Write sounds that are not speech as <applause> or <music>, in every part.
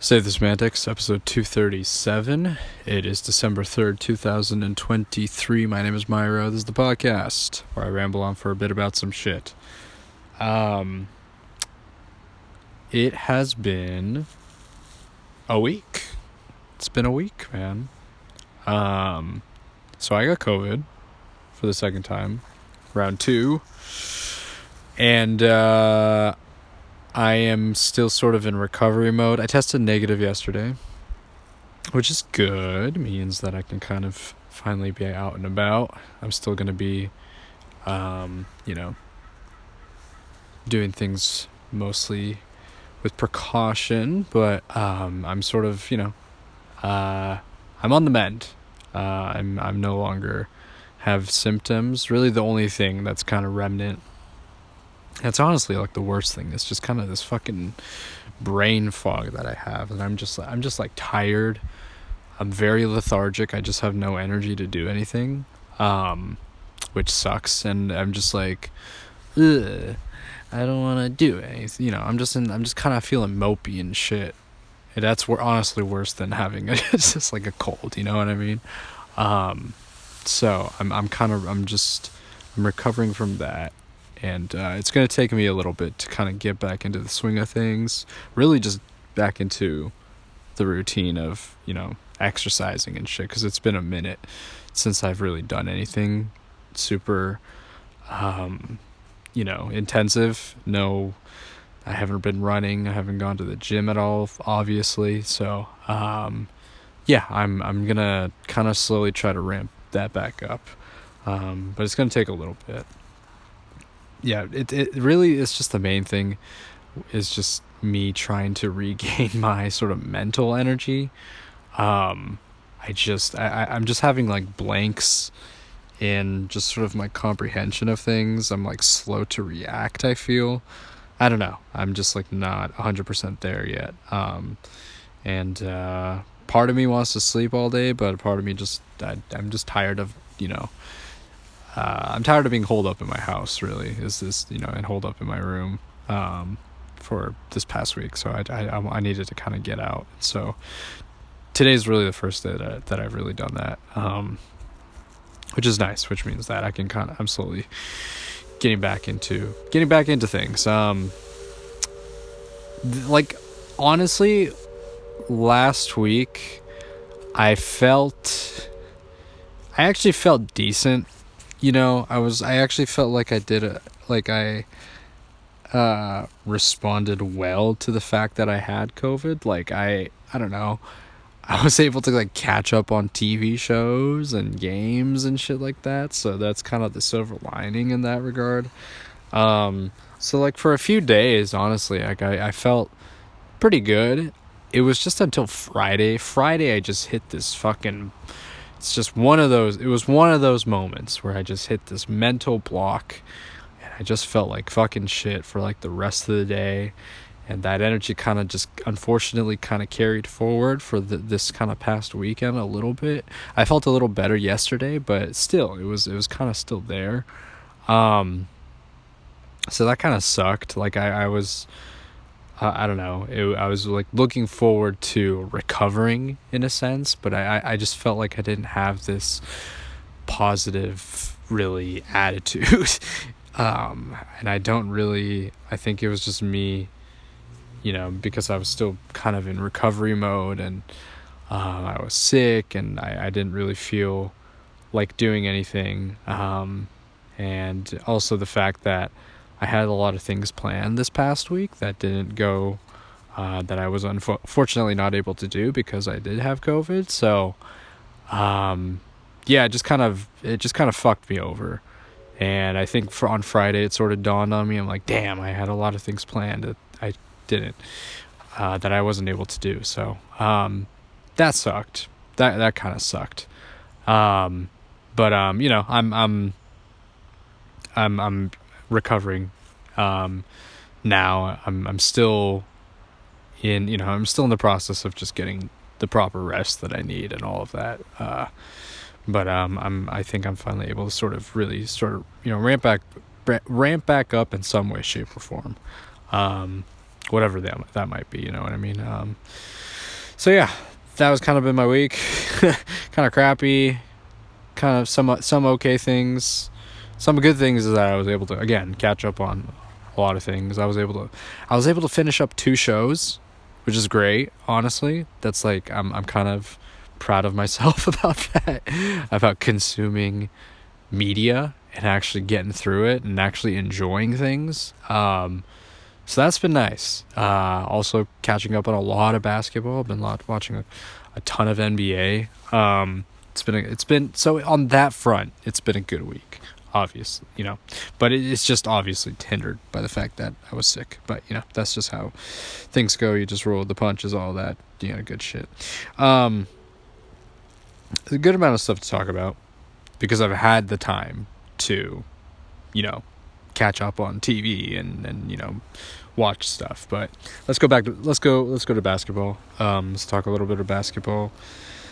Save the Semantics, episode 237. It is December 3rd, 2023. My name is Myro. This is the podcast where I ramble on for a bit about some shit. Um, it has been a week. It's been a week, man. Um, so I got COVID for the second time, round two. And, uh, I am still sort of in recovery mode. I tested negative yesterday, which is good. It means that I can kind of finally be out and about. I'm still going to be, um, you know, doing things mostly with precaution, but um, I'm sort of, you know, uh, I'm on the mend. Uh, I'm I'm no longer have symptoms. Really, the only thing that's kind of remnant it's honestly like the worst thing. It's just kind of this fucking brain fog that I have, and I'm just I'm just like tired. I'm very lethargic. I just have no energy to do anything, um, which sucks. And I'm just like, ugh, I don't want to do anything. You know, I'm just in. I'm just kind of feeling mopey and shit. And that's wor- honestly worse than having <laughs> it's just like a cold. You know what I mean? Um, so I'm I'm kind of I'm just I'm recovering from that and uh, it's going to take me a little bit to kind of get back into the swing of things really just back into the routine of you know exercising and shit because it's been a minute since i've really done anything super um you know intensive. No i haven't been running i haven't gone to the gym at all obviously. So um yeah i'm i'm gonna kind of slowly try to ramp that back up. Um but it's gonna take a little bit yeah, it it really is just the main thing is just me trying to <laughs> regain my sort of mental energy. Um, I just I I'm just having like blanks in just sort of my comprehension of things. I'm like slow to react. I feel. I don't know. I'm just like not 100% there yet. Um, and uh, part of me wants to sleep all day, but part of me just I, I'm just tired of you know uh, I'm tired of being holed up in my house. Really, is this you know, and holed up in my room um, for this past week. So I I, I needed to kind of get out. So today's really the first day that I, that I've really done that, um, which is nice. Which means that I can kind of I'm slowly getting back into getting back into things. Um, th- like honestly, last week I felt I actually felt decent you know, I was I actually felt like I did a like I uh responded well to the fact that I had COVID. Like I I don't know. <laughs> I was able to like catch up on TV shows and games and shit like that. So that's kind of the silver lining in that regard. Um so like for a few days, honestly, like I, I felt pretty good. It was just until Friday. Friday I just hit this fucking it's just one of those it was one of those moments where i just hit this mental block and i just felt like fucking shit for like the rest of the day. And that energy kind of just unfortunately kind of carried forward for the, this kind of past weekend a little bit. I felt a little better yesterday but still it was it was kind of still there. Um so that kind of sucked. Like i i was uh, I don't know. It, I was like looking forward to recovering in a sense, but I, I just felt like I didn't have this positive, really attitude. <laughs> um, and I don't really, I think it was just me, you know, because I was still kind of in recovery mode and um, I was sick and I, I didn't really feel like doing anything. Um, and also the fact that I had a lot of things planned this past week that didn't go, uh, that I was unfortunately not able to do because I did have COVID. So, um, yeah, it just kind of it just kind of fucked me over. And I think for on Friday it sort of dawned on me. I'm like, damn, I had a lot of things planned that I didn't, uh, that I wasn't able to do. So, um, that sucked. That that kind of sucked. Um, but um, you know, I'm I'm I'm I'm recovering um, now. I'm I'm still in you know I'm still in the process of just getting the proper rest that I need and all of that. Uh, but um, I'm I think I'm finally able to sort of really sort of you know ramp back ramp back up in some way, shape, or form. Um, whatever that that might be. You know what I mean? Um, so yeah, that was kind of been my week. <laughs> kind of crappy. Kind of some some okay things. Some good things is that I was able to again catch up on a lot of things. I was able to I was able to finish up two shows, which is great. Honestly, that's like I'm I'm kind of proud of myself <laughs> about that. about consuming media and actually getting through it and actually enjoying things. Um, so that's been nice. Uh, also catching up on a lot of basketball. I've been lot, watching a, a ton of NBA. Um, it's been a, it's been so on that front. It's been a good week, obviously, you know, but it's just obviously hindered by the fact that I was sick. But you know, that's just how things go. You just roll the punches, all that, you know, good shit. Um, a good amount of stuff to talk about because I've had the time to, you know, catch up on TV and and you know watch stuff. But let's go back to let's go let's go to basketball. Um, let's talk a little bit of basketball,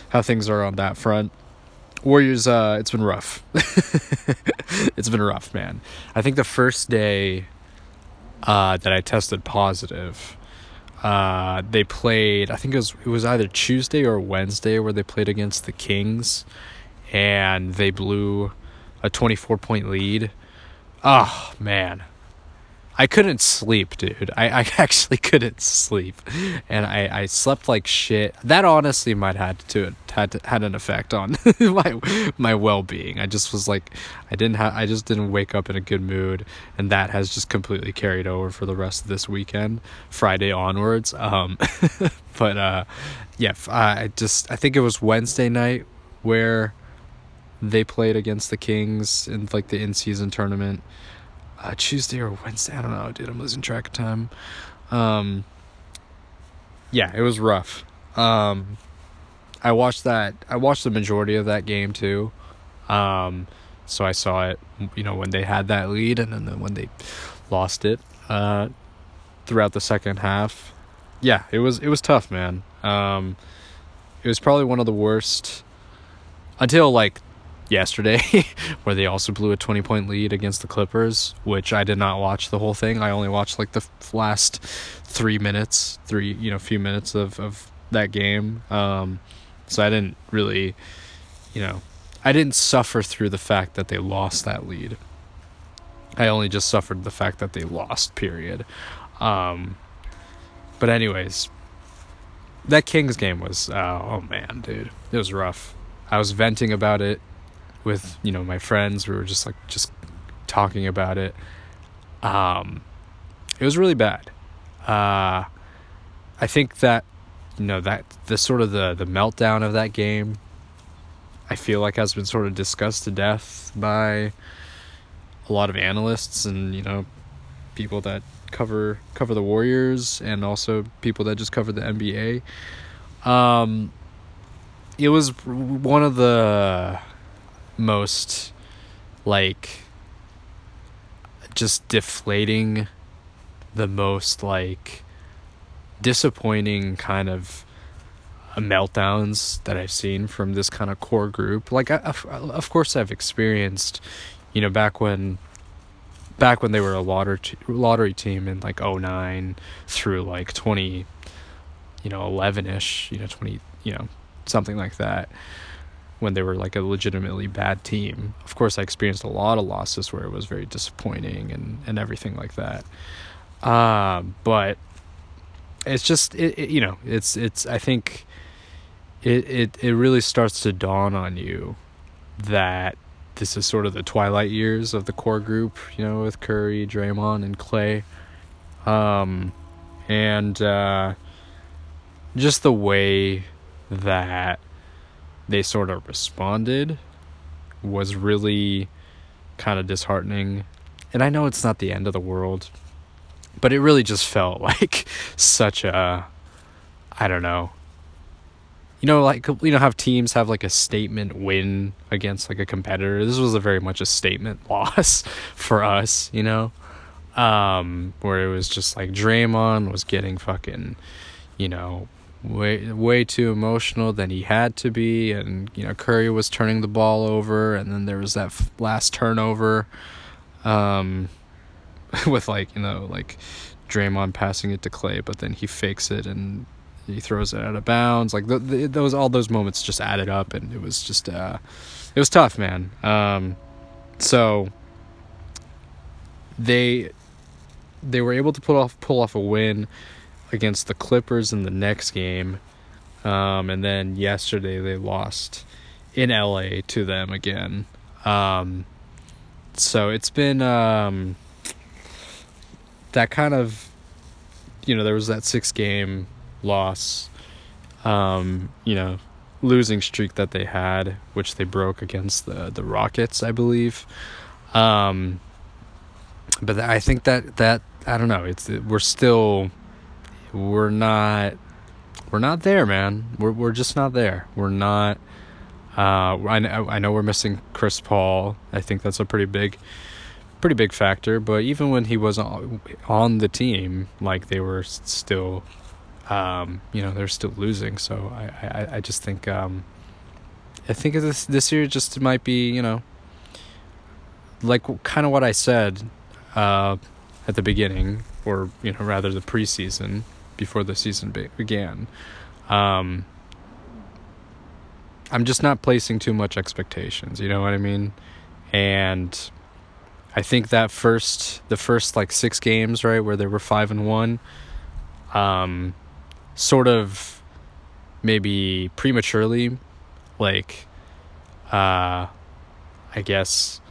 how things are on that front. Warriors, uh, it's been rough. <laughs> it's been rough, man. I think the first day uh, that I tested positive, uh, they played. I think it was it was either Tuesday or Wednesday where they played against the Kings, and they blew a twenty four point lead. Oh man, I couldn't sleep, dude. I, I <laughs> actually couldn't sleep, and I, I slept like shit. That honestly might had to had to, had an effect on <laughs> my my well being. I just was like, I didn't have I just didn't wake up in a good mood, and that has just completely carried over for the rest of this weekend, Friday onwards. Um, <laughs> but uh, yeah, I just I think it was Wednesday night where they played against the Kings in like the in season tournament uh, Tuesday or Wednesday. I don't know, dude. I'm losing track of time. Um, yeah, it was rough. Um, I watched that. I watched the majority of that game too. Um, so I saw it, you know, when they had that lead and then when they lost it uh, throughout the second half. Yeah, it was it was tough, man. Um, it was probably one of the worst until like yesterday <laughs> where they also blew a 20 point lead against the Clippers, which I did not watch the whole thing. I only watched like the last 3 minutes, 3, you know, few minutes of of that game. Um so I didn't really, you know, I didn't suffer through the fact that they lost that lead. I only just suffered the fact that they lost, period. Um but anyways, that Kings game was uh, oh man, dude. It was rough. I was venting about it with you know my friends. We were just like just talking about it. Um, it was really bad. Uh, I think that you know that the sort of the the meltdown of that game. I feel like has been sort of discussed to death by a lot of analysts and you know people that cover cover the Warriors and also people that just cover the NBA. Um, it was one of the most like just deflating the most like disappointing kind of meltdowns that I've seen from this kind of core group. Like, I, of course, I've experienced, you know, back when, back when they were a lottery lottery team in like 09 through like twenty, you know, eleven ish, you know, twenty, you know, something like that when they were like a legitimately bad team. Of course, I experienced a lot of losses where it was very disappointing and, and everything like that. Uh, but it's just it, it, you know it's it's I think it, it it really starts to dawn on you that this is sort of the twilight years of the core group, you know, with Curry, Draymond, and Clay. Um, and uh, just the way that they sort of responded was really kind of disheartening. And I know it's not the end of the world, but it really just felt <laughs> like such a I don't know. You know, like you know how teams have like a statement win against like a competitor. This was a very much a statement <laughs> loss for us, you know. Um, where it was just like Draymond was getting fucking, you know, way way too emotional than he had to be and you know Curry was turning the ball over and then there was that last turnover um <laughs> with like you know like Draymond passing it to Clay, but then he fakes it and he throws it out of bounds. Like those, all those moments just added up, and it was just, uh, it was tough, man. Um, so they they were able to pull off pull off a win against the Clippers in the next game, um, and then yesterday they lost in LA to them again. Um, so it's been um, that kind of you know there was that six game loss um, you know losing streak that they had which they broke against the the Rockets I believe. Um, but I think that that I don't know. It's we're still we're not we're not there man we're we're just not there we're not uh, I, I know we're missing Chris Paul. I think that's a pretty big, pretty big factor. But even when he was on, on the team, like they were still, um, you know, they're still losing. So I, I, I just think, um, I think this this year just might be, you know, like kind of what I said uh, at the beginning, or you know, rather the preseason before the season be- began. Um, I'm just not placing too much expectations, you know what I mean? And I think that first the first like 6 games, right, where they were 5 and 1 um sort of maybe prematurely like uh I guess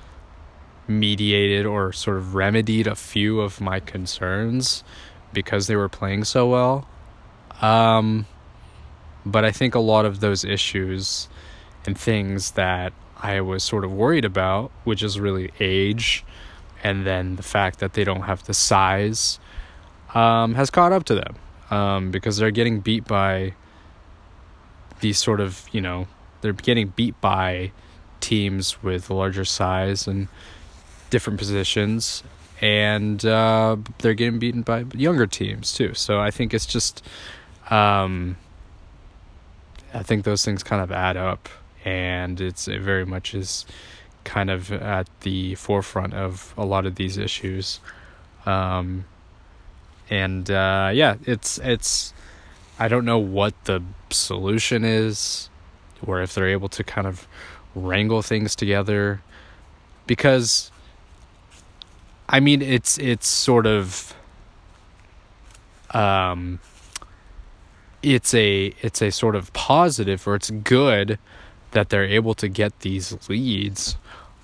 mediated or sort of remedied a few of my concerns because they were playing so well. Um but I think a lot of those issues and things that I was sort of worried about, which is really age and then the fact that they don't have the size, um, has caught up to them um, because they're getting beat by these sort of, you know, they're getting beat by teams with larger size and different positions and uh, they're getting beaten by younger teams too. So I think it's just um, I think those things kind of add up, and it's it very much is kind of at the forefront of a lot of these issues. Um, and uh, yeah, it's it's I don't know what the solution is, or if they're able to kind of wrangle things together, because I mean it's it's sort of um it's a it's a sort of positive or it's good that they're able to get these leads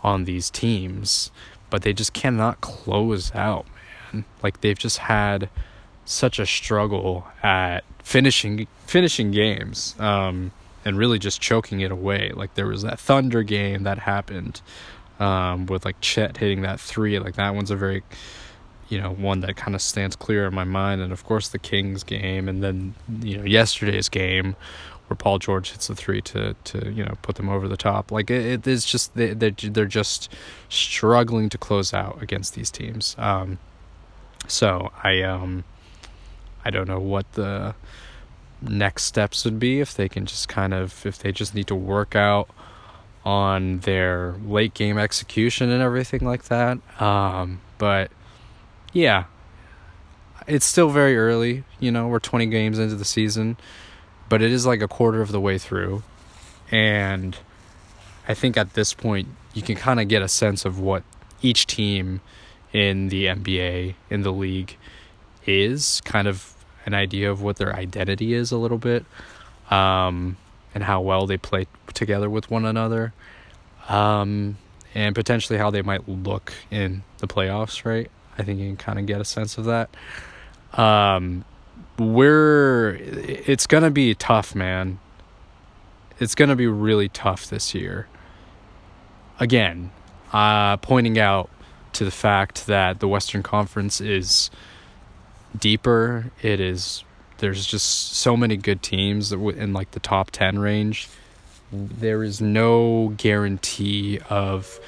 on these teams, but they just cannot close out, man. Like they've just had such a struggle at finishing finishing games um, and really just choking it away. Like there was that Thunder game that happened um, with like Chet hitting that three. Like that one's a very you know one that kind of stands clear in my mind and of course the Kings game and then you know yesterday's game where Paul George hits the three to to you know put them over the top like it, it is just they they're, they're just struggling to close out against these teams um so I um I don't know what the next steps would be if they can just kind of if they just need to work out on their late game execution and everything like that um but yeah, it's still very early. You know, we're 20 games into the season, but it is like a quarter of the way through. And I think at this point, you can kind of get a sense of what each team in the NBA, in the league, is kind of an idea of what their identity is a little bit um, and how well they play together with one another um, and potentially how they might look in the playoffs, right? I think you can kind of get a sense of that. Um, we're it's gonna be tough, man. It's gonna be really tough this year. Again, uh, pointing out to the fact that the Western Conference is deeper. It is there's just so many good teams in like the top 10 range. There is no guarantee of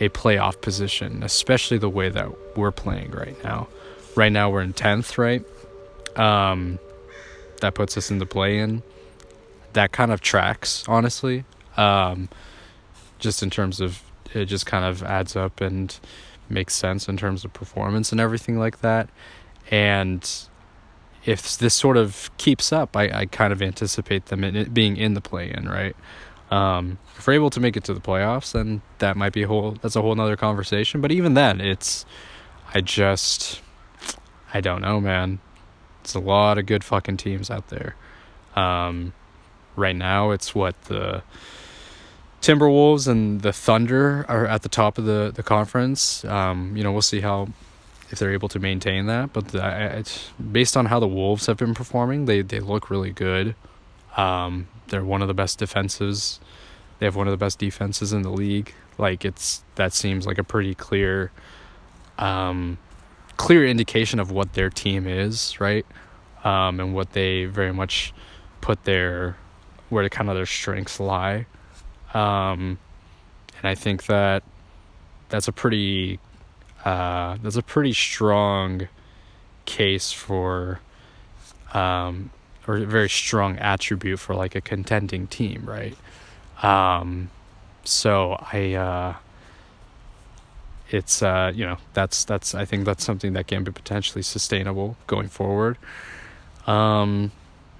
a playoff position, especially the way that we're playing right now. Right now we're in 10th, right? Um, that puts us in the play in. That kind of tracks, honestly. Um, just in terms of it just kind of adds up and makes sense in terms of performance and everything like that. And if this sort of keeps up, I, I kind of anticipate them in being in the play in, right? Um, if we're able to make it to the playoffs, then that might be a whole that's a whole nother conversation. But even then, it's I just I don't know, man. It's a lot of good fucking teams out there. Um, right now, it's what the Timberwolves and the Thunder are at the top of the the conference. Um, you know, we'll see how if they're able to maintain that. But the, it's based on how the Wolves have been performing, they they look really good. Um, they're one of the best defenses. They have one of the best defenses in the league. Like it's that seems like a pretty clear, um, clear indication of what their team is, right? Um, and what they very much put their where the kind of their strengths lie. Um, and I think that that's a pretty uh, that's a pretty strong case for um, or a very strong attribute for like a contending team, right? Um, so I uh, it's uh, you know that's that's I think that's something that can be potentially sustainable going forward. Um,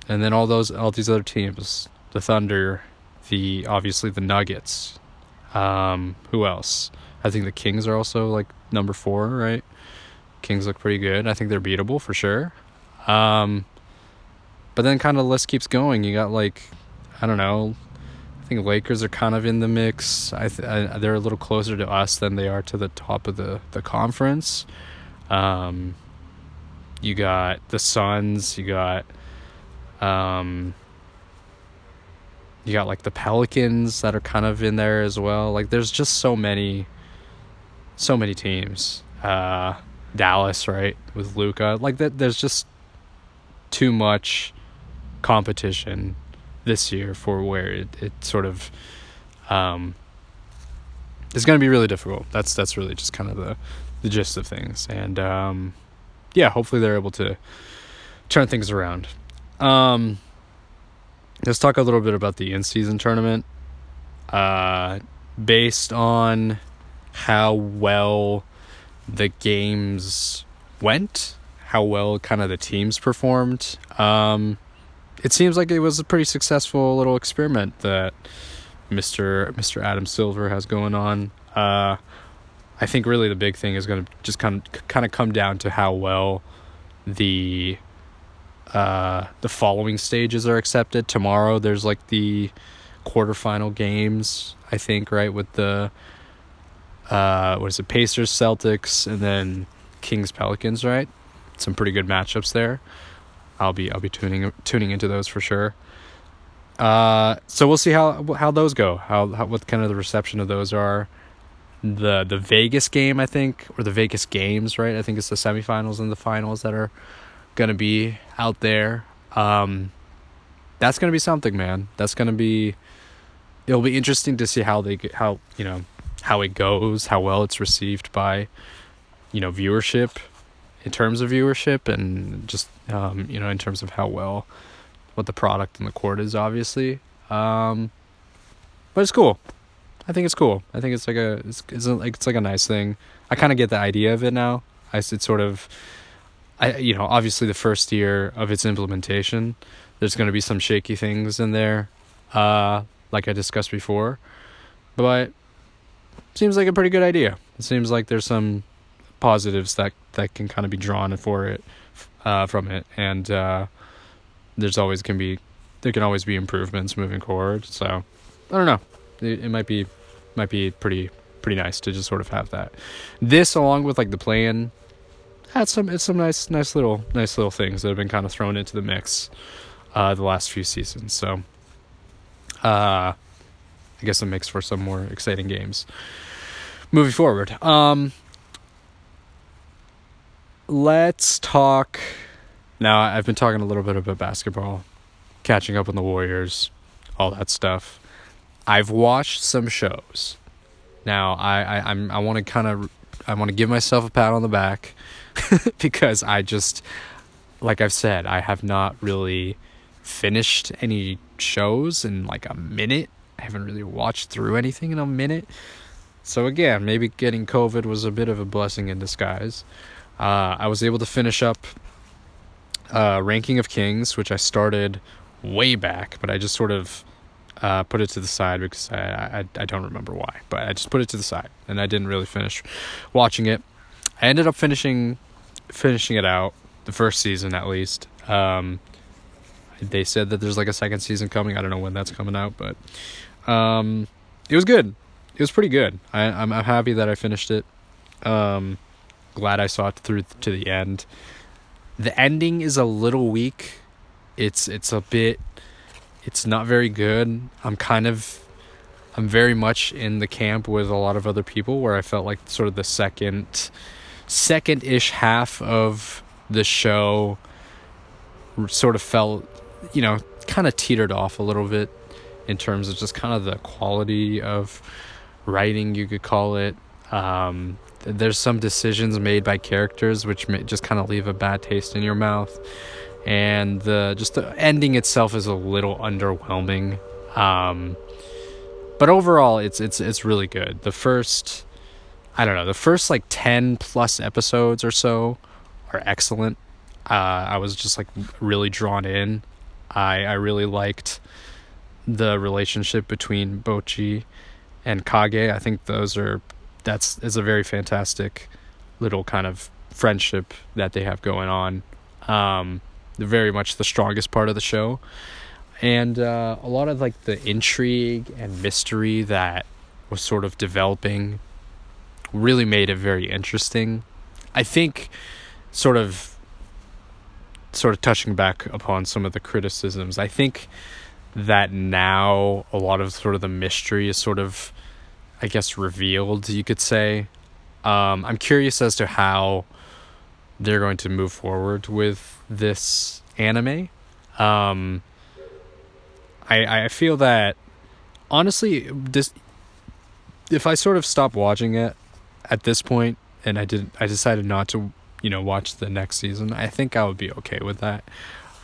and then all those all these other teams, the Thunder, the obviously the Nuggets. Um, who else? I think the Kings are also like number four, right? Kings look pretty good. I think they're beatable for sure. Um, but then kind of the list keeps going. You got like, I don't know. I think Lakers are kind of in the mix. I, th- I they're a little closer to us than they are to the top of the the conference. Um, you got the Suns. You got, um, you got like the Pelicans that are kind of in there as well. Like there's just so many so many teams. Uh, Dallas, right, with Luka. Like that there's just too much competition this year for where it, it sort of um it's going to be really difficult. That's that's really just kind of the the gist of things. And um yeah, hopefully they're able to turn things around. Um let's talk a little bit about the in-season tournament. Uh based on how well the games went, how well kind of the teams performed. Um, it seems like it was a pretty successful little experiment that Mr. Mr. Adam Silver has going on. Uh, I think really the big thing is going to just kind of kind of come down to how well the uh, the following stages are accepted. Tomorrow there's like the quarterfinal games, I think, right with the uh, what is it, Pacers, Celtics, and then Kings, Pelicans, right? Some pretty good matchups there. I'll be I'll be tuning tuning into those for sure. Uh, so we'll see how how those go. How, how what kind of the reception of those are. The the Vegas game, I think, or the Vegas games, right? I think it's the semifinals and the finals that are gonna be out there. Um, that's gonna be something, man. That's gonna be. It'll be interesting to see how they how you know how it goes, how well it's received by, you know, viewership, in terms of viewership, and just um, you know, in terms of how well what the product in the court is, obviously. Um, but it's cool. I think it's cool. I think it's like a it's, it's a, like it's like a nice thing. I kind of get the idea of it now. I it's sort of, I you know obviously the first year of its implementation, there's going to be some shaky things in there, uh, like I discussed before, but seems like a pretty good idea. It seems like there's some positives that that can kind of be drawn for it uh, from it, and uh, there's always can be there can always be improvements moving forward. So I don't know. It, it might be might be pretty pretty nice to just sort of have that. This along with like the plan had some it's some nice nice little nice little things that have been kind of thrown into the mix uh the last few seasons. So uh I guess it makes for some more exciting games moving forward. Um, let's talk. Now, I've been talking a little bit about basketball, catching up on the Warriors, all that stuff. I've watched some shows. Now, I, I I'm I want to kind of I want to give myself a pat on the back <laughs> because I just like I've said, I have not really finished any shows in like a minute I haven't really watched through anything in a minute. So again, maybe getting COVID was a bit of a blessing in disguise. uh, I was able to finish up uh, Ranking of Kings, which I started way back, but I just sort of uh, put it to the side because I, I I don't remember why, but I just put it to the side and I didn't really finish watching it. I ended up finishing finishing it out the first season at least. Um, they said that there's like a second season coming. I don't know when that's coming out, but um, it was good. It was pretty good. I, I'm, I'm happy that I finished it. Um, glad I saw it through to the end. The ending is a little weak. It's it's a bit it's not very good. I'm kind of I'm very much in the camp with a lot of other people where I felt like sort of the second second ish half of the show sort of felt you know kind of teetered off a little bit in terms of just kind of the quality of writing you could call it. Um, there's some decisions made by characters which may just kind of leave a bad taste in your mouth. And the just the ending itself is a little underwhelming. Um, but overall it's it's it's really good. The first i don't know the first like 10 plus episodes or so are excellent. Uh, i was just like really drawn in. I i really liked the relationship between Bojji and Kage. I think those are that's is a very fantastic little kind of friendship that they have going on. Um, very much the strongest part of the show, and uh, a lot of like the intrigue and mystery that was sort of developing really made it very interesting. I think, sort of, sort of touching back upon some of the criticisms. I think that now a lot of sort of the mystery is sort of I guess revealed, you could say. Um, I'm curious as to how they're going to move forward with this anime. Um, I I feel that honestly, this if I sort of stop watching it at this point, and I did I decided not to you know watch the next season, I think I would be okay with that.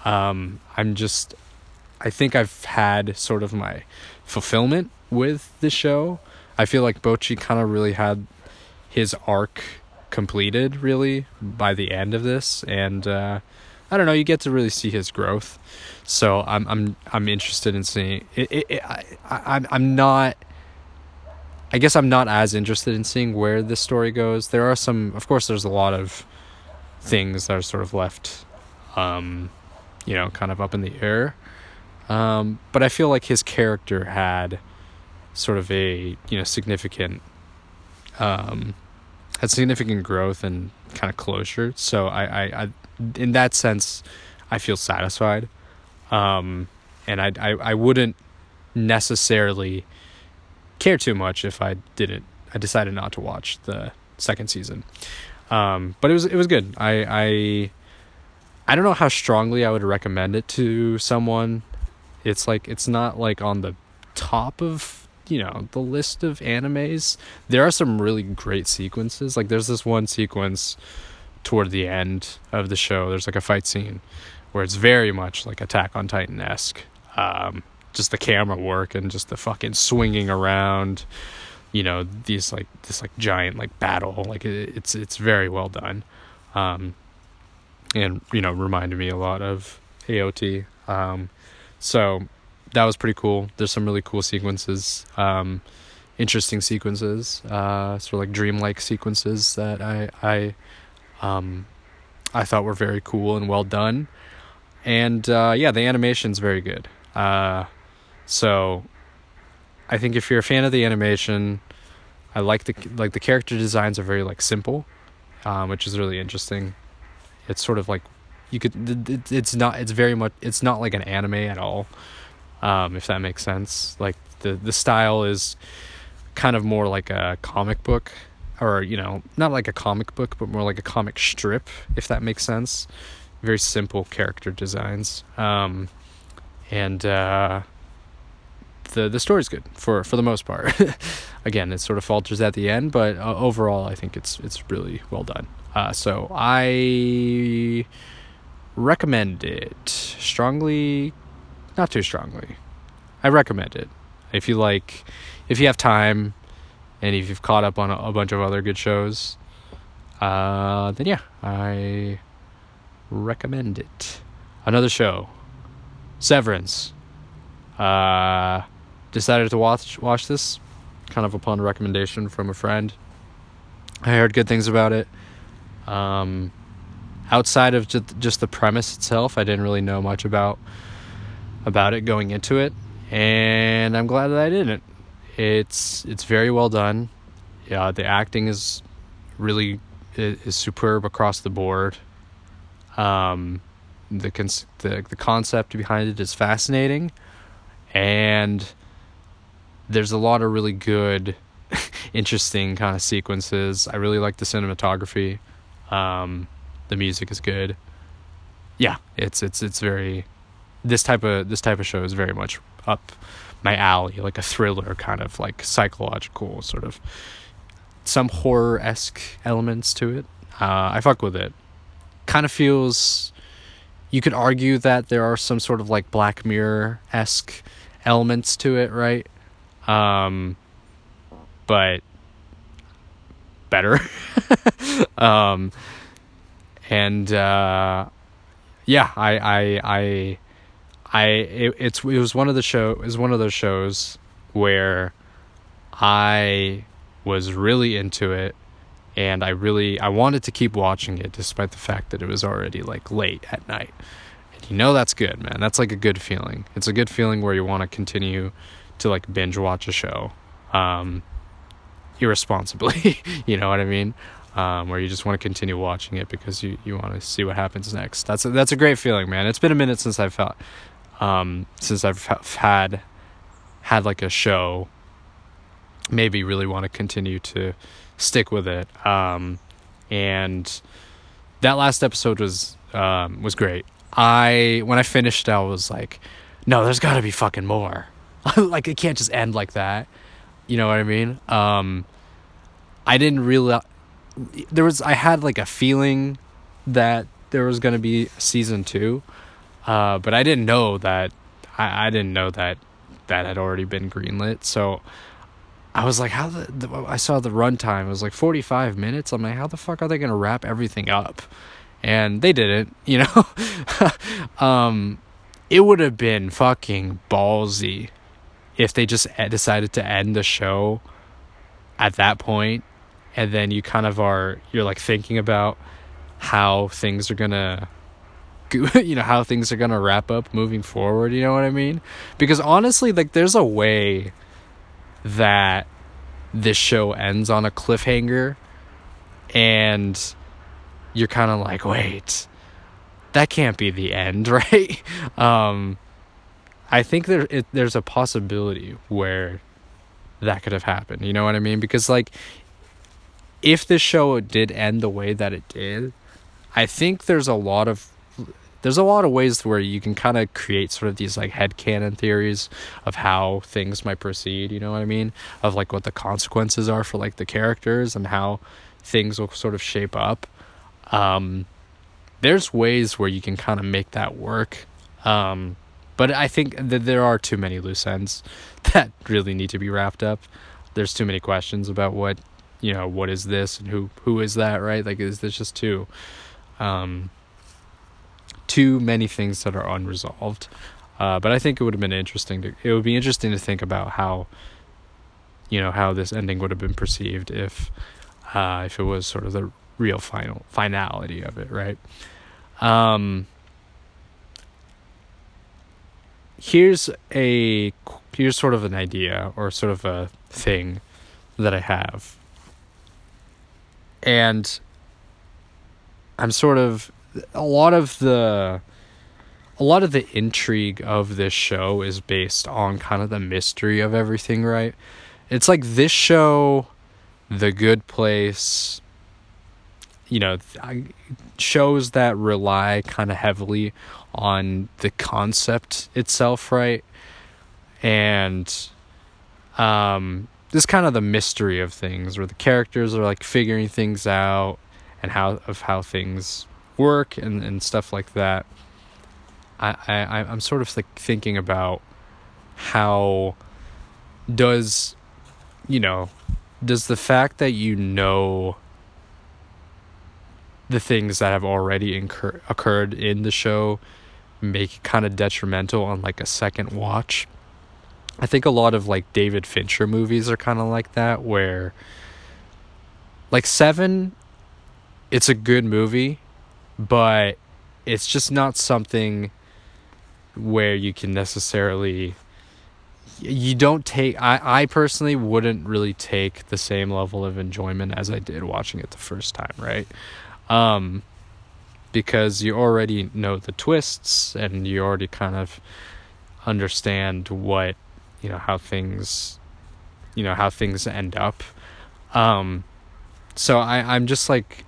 Um, I'm just I think I've had sort of my fulfillment with the show. I feel like Bojji kind of really had his arc completed really by the end of this and uh, I don't know, you get to really see his growth. So I'm I'm I'm interested in seeing it, it, it I, I I'm I'm not I guess I'm not as interested in seeing where this story goes. There are some of course there's a lot of things that are sort of left um you know, kind of up in the air. Um, but I feel like his character had sort of a you know significant um, had significant growth and kind of closure. So I, I, I in that sense, I feel satisfied. Um, and I, I, I wouldn't necessarily care too much if I didn't. I decided not to watch the second season. Um, but it was it was good. I I I don't know how strongly I would recommend it to someone. It's like it's not like on the top of you know the list of animes. There are some really great sequences. Like there's this one sequence toward the end of the show. There's like a fight scene where it's very much like Attack on Titan esque. Um, just the camera work and just the fucking swinging around. You know these like this like giant like battle. Like it, it's it's very well done. Um, and you know reminded me a lot of AOT. Um, so that was pretty cool. There's some really cool sequences, um, interesting sequences, uh, sort of like dreamlike sequences that I I um, I thought were very cool and well done. And uh, yeah, the animation's very good. Uh, so I think if you're a fan of the animation, I like the like the character designs are very like simple, um, which is really interesting. It's sort of like you could it's not it's very much it's not like an anime at all um, if that makes sense. Like the the style is kind of more like a comic book or you know not like a comic book but more like a comic strip if that makes sense. Very simple character designs um, and uh, the the story's good for for the most part. <laughs> Again it sort of falters at the end but uh, overall i think it's it's really well done. Uh, so i recommend it strongly not too strongly i recommend it if you like if you have time and if you've caught up on a, a bunch of other good shows uh, then yeah, I recommend it. Another show, Severance. Uh, decided to watch watch this, kind of upon recommendation from a friend. I heard good things about it. Um, outside of just, just the premise itself, I didn't really know much about about it going into it, and I'm glad that I didn't. It's it's very well done. Yeah, the acting is really is superb across the board. Um, the, cons- the the concept behind it is fascinating, and there's a lot of really good, <laughs> interesting kind of sequences. I really like the cinematography. Um, the music is good. Yeah, it's it's it's very this type of this type of show is very much up my alley, like a thriller kind of like psychological sort of some horror esque elements to it. Uh, I fuck with it. Kind of feels. You could argue that there are some sort of like Black Mirror esque elements to it, right? Um, but better. <laughs> um, and uh, yeah, I I I I it, it's it was one of the show it was one of those shows where I was really into it and I really I wanted to keep watching it despite the fact that it was already like late at night. And you know that's good, man. That's like a good feeling. It's a good feeling where you want to continue to like binge watch a show. Um irresponsibly, <laughs> you know what I mean? Um, where you just want to continue watching it because you, you want to see what happens next. That's a, that's a great feeling, man. It's been a minute since I've felt um, since I've had had like a show. Maybe really want to continue to stick with it. Um, and that last episode was um, was great. I when i finished i was like no there's got to be fucking more. <laughs> Like it can't just end like that. You know what i mean? Um, i didn't really there was i had like a feeling that there was to be season two uh, but I didn't know that. I, I didn't know that that had already been greenlit. So I was like, how the, the I saw the runtime. It was like 45 minutes. I'm like, how the fuck are they gonna wrap everything up? And they didn't. <laughs> You know, um, it would have been fucking ballsy if they just decided to end the show at that point and then you kind of are you're like thinking about how things are gonna <laughs> you know how things are gonna wrap up moving forward you know what i mean? Because honestly like there's a way that this show ends on a cliffhanger and you're kind of like wait that can't be the end <laughs> right? Um i think there it, there's a possibility where that could have happened you know what i mean? Because like if this show did end the way that it did i think there's a lot of there's a lot of ways where you can kind of create sort of these like head canon theories of how things might proceed you know what i mean? Of like what the consequences are for like the characters and how things will sort of shape up. Um there's ways where you can kind of make that work um but i think that there are too many loose ends <laughs> that really need to be wrapped up. There's too many questions about what you know what is this and who who is that right like is this just too um too many things that are unresolved. Uh, but I think it would have been interesting to it would be interesting to think about how you know how this ending would have been perceived if uh, if it was sort of the real final finality of it, right? Um, here's a here's sort of an idea or sort of a thing that I have, and I'm sort of a lot of the a lot of the intrigue of this show is based on kind of the mystery of everything, right? It's like this show, The Good Place, you know, shows that rely kind of heavily on the concept itself, right? And um this kind of the mystery of things where the characters are like figuring things out and how of how things work and, and stuff like that, I, I I'm sort of like thinking about how does you know does the fact that you know the things that have already incur- occurred in the show make it kind of detrimental on like a second watch. I think a lot of like David Fincher movies are kind of like that where like 7 it's a good movie but it's just not something where you can necessarily you don't take I, I personally wouldn't really take the same level of enjoyment as I did watching it the first time, right? Um because you already know the twists and you already kind of understand what you know how things you know how things end up. Um so i i'm just like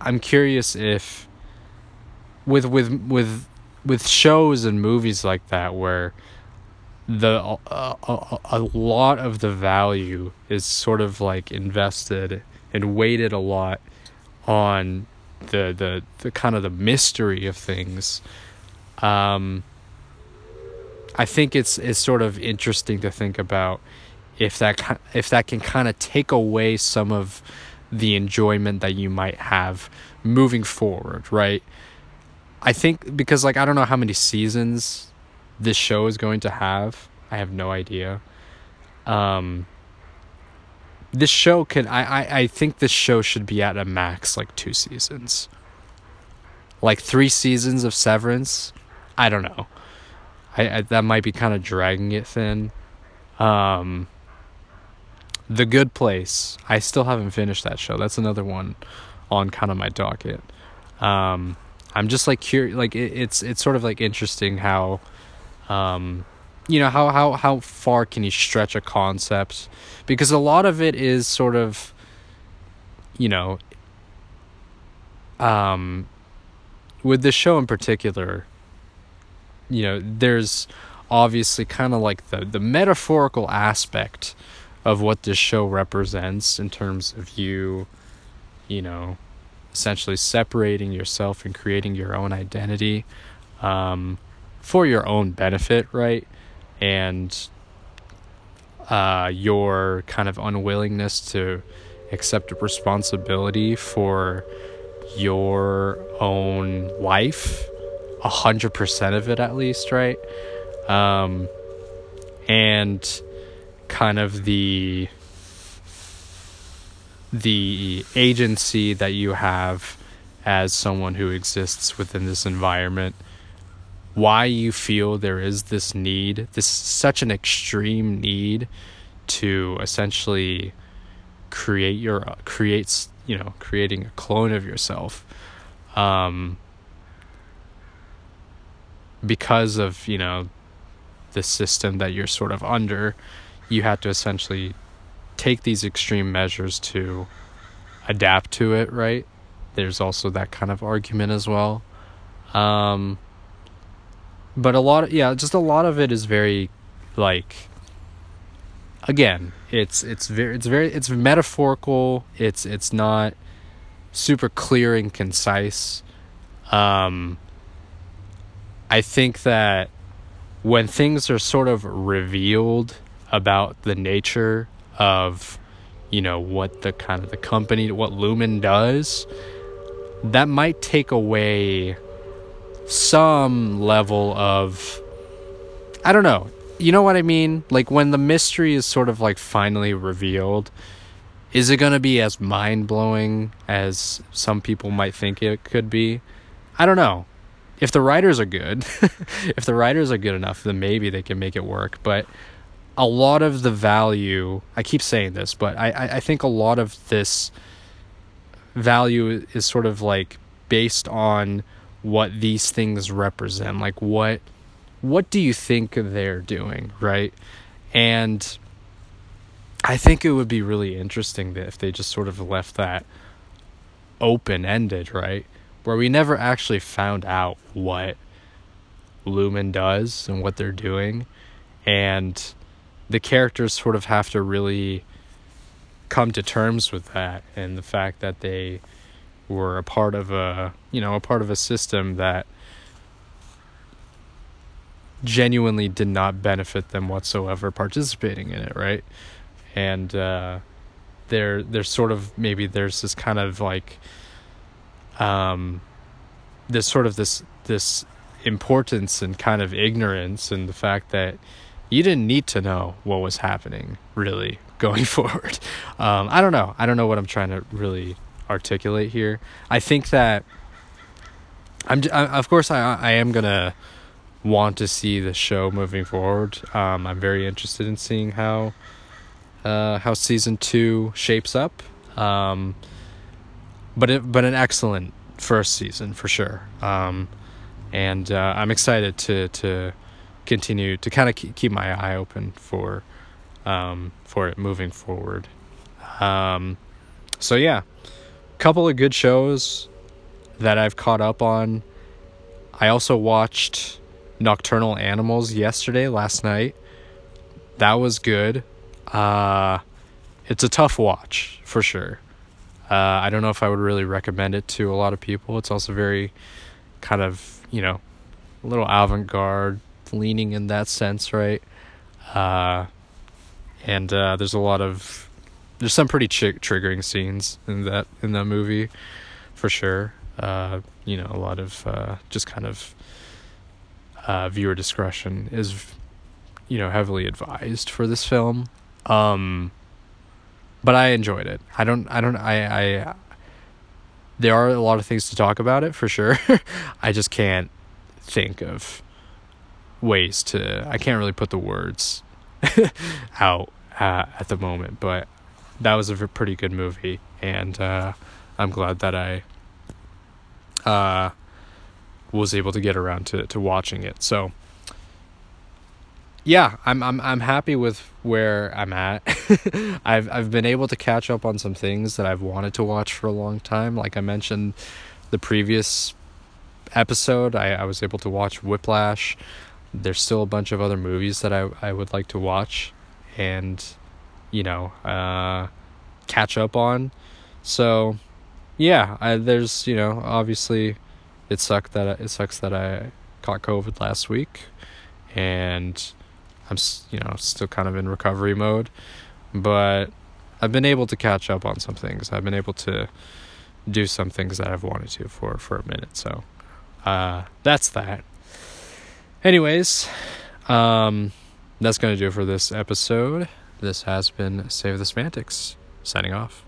i'm curious if with with with with shows and movies like that where the uh, a, a lot of the value is sort of like invested and weighted a lot on the the the kind of the mystery of things um I think it's it's sort of interesting to think about if that if that can kind of take away some of the enjoyment that you might have moving forward, right? I think because like I don't know how many seasons this show is going to have. I have no idea. Um this show can I, I, I think this show should be at a max like two seasons. Like three seasons of Severance. I don't know. I, I that might be kind of dragging it thin. Um The Good Place. I still haven't finished that show. That's another one on kind of my docket. Um I'm just like curious like it, it's it's sort of like interesting how um you know how how how far can you stretch a concept because a lot of it is sort of you know um with this show in particular you know there's obviously kind of like the the metaphorical aspect of what this show represents in terms of you you know essentially separating yourself and creating your own identity um, for your own benefit, right? And uh, your kind of unwillingness to accept responsibility for your own life, a hundred percent of it at least, right? Um, and kind of the the agency that you have as someone who exists within this environment why you feel there is this need this such an extreme need to essentially create your creates you know creating a clone of yourself um because of you know the system that you're sort of under you had to essentially take these extreme measures to adapt to it, right? There's also that kind of argument as well. Um, but a lot of, yeah, just a lot of it is very like again, it's it's very it's very it's metaphorical. It's it's not super clear and concise. Um I think that when things are sort of revealed about the nature of you know what the kind of the company what Lumon does that might take away some level of i don't know. You know what i mean? Like when the mystery is sort of like finally revealed is it going to be as mind-blowing as some people might think it could be? I don't know if the writers are good <laughs> if the writers are good enough then maybe they can make it work. But a lot of the value i keep saying this but i i think a lot of this value is sort of like based on what these things represent. Like what what do you think they're doing right? And i think it would be really interesting if they just sort of left that open ended right where we never actually found out what Lumon does and what they're doing. And the characters sort of have to really come to terms with that and the fact that they were a part of a you know a part of a system that genuinely did not benefit them whatsoever participating in it right? And uh there there's sort of maybe there's this kind of like um, this sort of this this importance and kind of ignorance and the fact that you didn't need to know what was happening really <laughs> going forward. Um, I don't know. I don't know what I'm trying to really articulate here. I think that I'm. I, of course, I I am gonna want to see the show moving forward. Um, I'm very interested in seeing how uh, how season two shapes up. Um, but it, but an excellent first season for sure. Um, and uh, I'm excited to to continue to kind of keep my eye open for um, for it moving forward. Um, so yeah, couple of good shows that I've caught up on. I also watched Nocturnal Animals yesterday, last night. That was good. Uh, it's a tough watch for sure. Uh, I don't know if I would really recommend it to a lot of people. It's also very kind of, you know, a little avant garde leaning in that sense, right? Uh, and uh, there's a lot of there's some pretty ch- triggering scenes in that in that movie, for sure. Uh, you know, a lot of uh, just kind of uh, viewer discretion is, you know, heavily advised for this film. Um, but I enjoyed it. I don't. I don't. I. I there are a lot of things to talk about it for sure. <laughs> I just can't think of ways to. I can't really put the words <laughs> out uh, at the moment, but that was a pretty good movie, and uh, I'm glad that I uh, was able to get around to, to watching it. So yeah, I'm I'm I'm happy with where I'm at. <laughs> I've I've been able to catch up on some things that I've wanted to watch for a long time. Like I mentioned the previous episode, I, I was able to watch Whiplash. There's still a bunch of other movies that I, I would like to watch and you know, uh, catch up on. So yeah, I, there's you know obviously it sucked that it sucks that I caught COVID last week, and I'm you know still kind of in recovery mode, but I've been able to catch up on some things. I've been able to do some things that I've wanted to for for a minute. So uh, that's that. Anyways, um, that's gonna do it for this episode. This has been Save the Semantics. Signing off.